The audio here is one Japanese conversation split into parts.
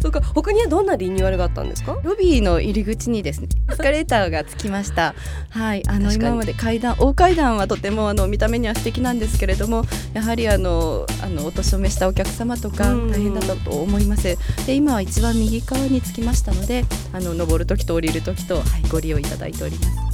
そうか他にはどんなリニューアルがあったんですか？ロビーの入り口にですね エスカレーターがつきました。はいあの今まで階段大階段はとてもあの見た目には素敵なんですけれどもやはりあのあのお年を召したお客様とか大変だったと思います。で今は一番右側につきましたのであの登る時と降りる時と、はい、ご利用いただいております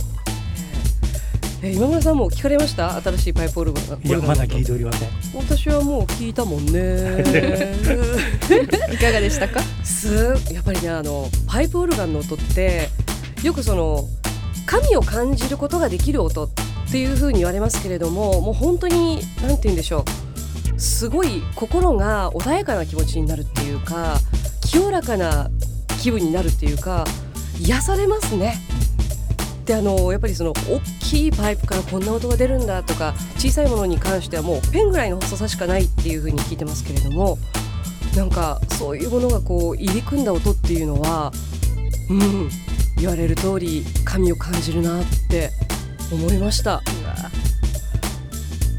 え今村さんも聞かれました？新しいパイプオルガンいやまだ聞いておりません。私はもう聞いたもんね。いかがでしたか？すやっぱりねあのパイプオルガンの音ってよくその神を感じることができる音っていう風に言われますけれどももう本当に何て言うんでしょう。すごい心が穏やかな気持ちになるっていうか清らかな気分になるっていうか癒されますね。であのやっぱりその大きいパイプからこんな音が出るんだとか小さいものに関してはもうペンぐらいの細さしかないっていう風に聞いてますけれどもなんかそういうものがこう入り組んだ音っていうのはうん言われる通り神を感じるなって思いました。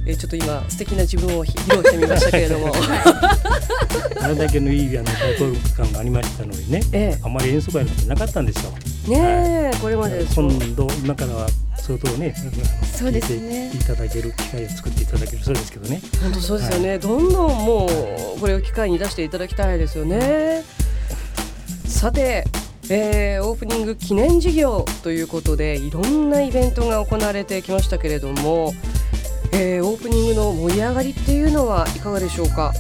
えちょっと今素敵な自分を披露してみましたけれども。あれだけのいいあのトル感がありましたのにね、ええ、あまり演奏会なんてなかったんですよ。ねえ、はい、これまで今度今からは相当ねそうですね。いただける機会を作っていただけるそうですけどね。本当そうですよね、はい、どんどんもうこれを機会に出していただきたいですよね。さてえー、オープニング記念事業ということでいろんなイベントが行われてきましたけれども、えー、オープニングの盛り上がりっていうのはいかがでしょうか、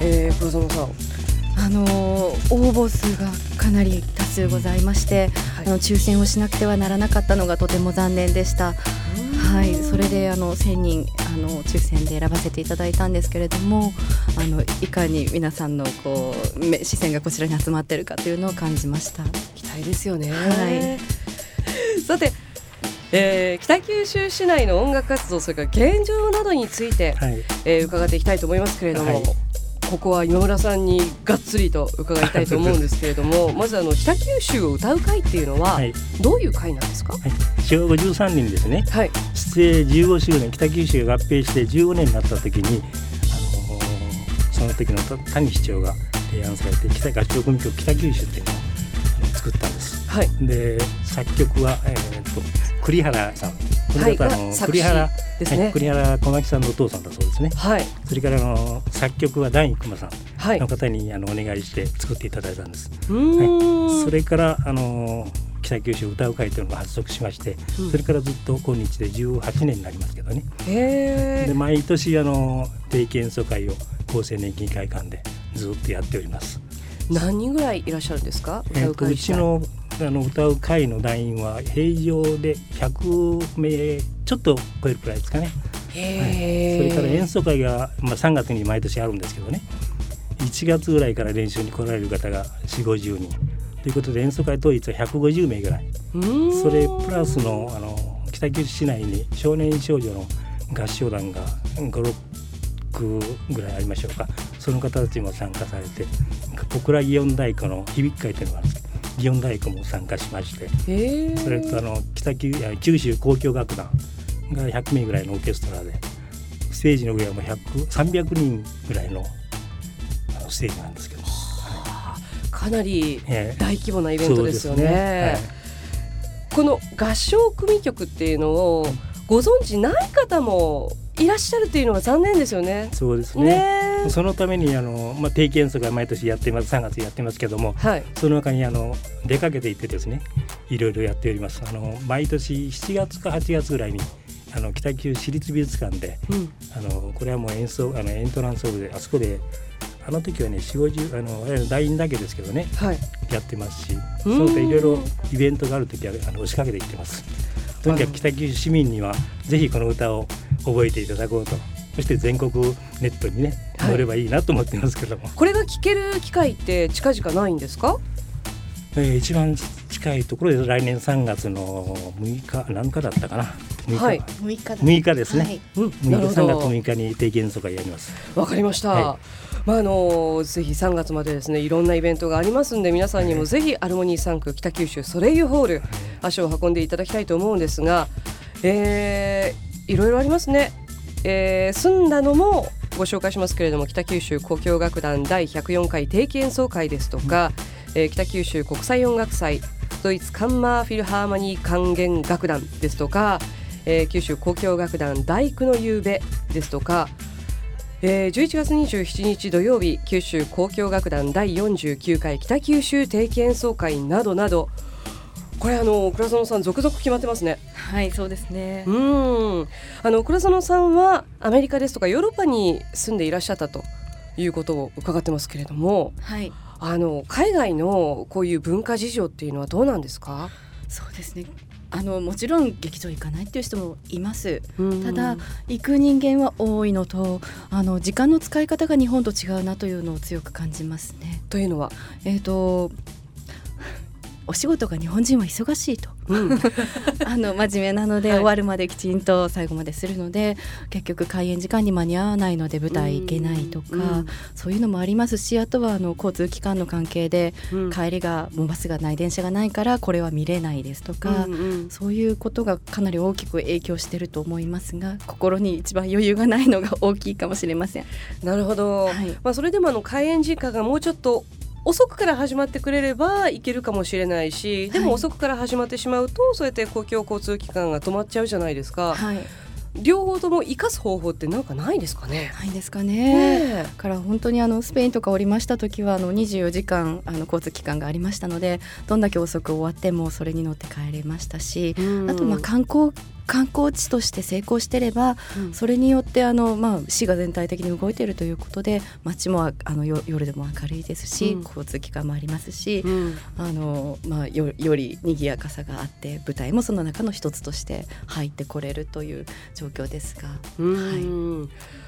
えー、黒園さん。あの応募数がかなり多数ございまして、はい、あの抽選をしなくてはならなかったのがとても残念でした。はい、それであの1000人あの抽選で選ばせていただいたんですけれどもあのいかに皆さんのこう視線がこちらに集まっているかというのを感じました。期待ですよね、はい、さて、えー、北九州市内の音楽活動それから現状などについて、はい、えー、伺っていきたいと思いますけれども、はいここは今村さんにがっつりと伺いたいと思うんですけれどもまずあの北九州を歌う会っていうのは、どういう会なんですか、はい、昭和53年ですね、はい、出演15周年北九州が合併して15年になった時に、あのー、その時の谷市長が提案されて北合唱組曲北九州っていうのを作ったんです。はい、で作曲は、えーと栗原さんこの方、の栗原ですね、はい、栗原小牧さんのお父さんだそうですね。はい。それからの作曲はダインクマさんの方に、あのお願いして作っていただいたんです。はい。それからあの北九州歌う会というのが発足しまして、うん、それからずっと今日で18年になりますけどね。で毎年あの定期演奏会を厚生年金会館でずっとやっております。何人ぐらいいらっしゃるんですか？えっとうちのあの歌う会の団員は平常で100名ちょっと超えるくらいですかね。はい、それから演奏会が、まあ、3月に毎年あるんですけどね。1月ぐらいから練習に来られる方が4 5 0人。ということで演奏会当日は150名ぐらい。それプラスのあの北九州市内に少年少女の合唱団が56ぐらいありましょうか。その方たちも参加されて小倉祇園太鼓の響き会というのがあるんです祇園太鼓も参加しましてそれとあの北九九州交響楽団が100名ぐらいのオーケストラでステージの上はもう300人ぐらいのステージなんですけど、はい、かなり大規模なイベントですよね。ね。はい、この合唱組曲っていうのをご存知ない方もいらっしゃるっていうのは残念ですよね。そうですね。ねそのためにあのまあ定期演奏会毎年やってます3月やってますけども、はい、その中にあの出かけていってですねいろいろやっております。あの毎年7月か8月ぐらいにあの北九市立美術館で、うん、あのこれはもう演奏あのエントランスオブであそこであの時はね4 5 0あの団員だけですけどね、はい、やってますしその他いろいろイベントがある時はあの押しかけていってます。とにかく北九州市民にはぜひこの歌を覚えていただこうと。そして全国ネットにね乗ればいいなと思ってますけども、はい、これが聞ける機会って近々ないんですか？えー、一番近いところで来年3月の6日何日だったかな？6日,、はい、6日 ,6 日ですね、はい。うん、3月6日に定期演奏会やります。わかりました、はい、まああのぜひ3月までですねいろんなイベントがありますんで皆さんにもぜひアルモニー3区北九州ソレイユホール足を運んでいただきたいと思うんですがえー、いろいろありますね、えー、住んだのもご紹介しますけれども北九州交響楽団第104回定期演奏会ですとか、うん、えー、北九州国際音楽祭ドイツカンマーフィルハーマニー管弦楽団ですとか、えー、九州交響楽団大工の夕べですとか、えー、11月27日土曜日九州交響楽団第49回北九州定期演奏会などなどこれあの倉園さん続々決まってますね。はいそうですね。うんあの倉園さんはアメリカですとかヨーロッパに住んでいらっしゃったということを伺ってますけれども、はい、あの海外のこういう文化事情っていうのはどうなんですか？そうですね。あのもちろん劇場行かないっていう人もいますただ行く人間は多いのとあの時間の使い方が日本と違うなというのを強く感じますね。というのは、えーとお仕事が日本人は忙しいと、うん、あの真面目なので、はい、終わるまできちんと最後までするので結局開演時間に間に合わないので舞台行けないとか、うん、そういうのもありますしあとはあの交通機関の関係で、帰りがもうバスがない電車がないからこれは見れないですとか、うんうん、そういうことがかなり大きく影響してると思いますが心に一番余裕がないのが大きいかもしれません。なるほど、はい、まあ、それでもあの開演時間がもうちょっと遅くから始まってくれればいけるかもしれないしでも遅くから始まってしまうと、はい、そうやって公共交通機関が止まっちゃうじゃないですか。はい両方とも生かす方法ってなんかないですかね？ないですかね。ねから本当にあのスペインとかおりました時はあの24時間あの交通機関がありましたのでどんだけ遅く終わってもそれに乗って帰れましたし、あとまあ観光観光地として成功してれば、うん、それによってあの、まあ、市が全体的に動いているということで街もあの夜でも明るいですし、うん、交通機関もありますし、うん、あのまあ、よより賑やかさがあって舞台もその中の一つとして入ってこれるという状況ですが。はい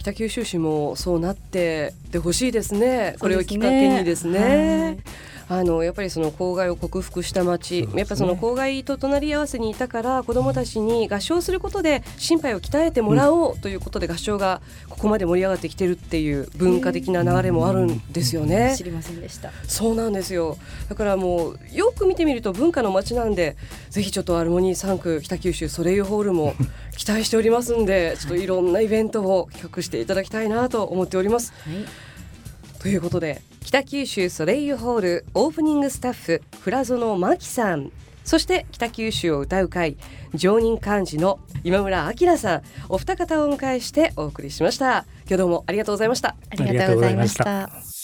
北九州市もそうなってでほしいですね。これをきっかけにですね。はいあのやっぱりその公害を克服した町、ね、やっぱその公害と隣り合わせにいたから子どもたちに合唱することで心肺を鍛えてもらおうということで合唱がここまで盛り上がってきてるっていう文化的な流れもあるんですよね。知りませんでしたそうなんですよだからもうよく見てみると文化の街なんでぜひちょっとアルモニー3区北九州ソレイユホールも期待しておりますんでちょっといろんなイベントを企画していただきたいなと思っております。はい。ということで北九州ソレイユホールオープニングスタッフ倉園真紀さん。そして北九州を歌う会常任幹事の今村明さん。お二方をお迎えしてお送りしました。今日どうもありがとうございました。ありがとうございました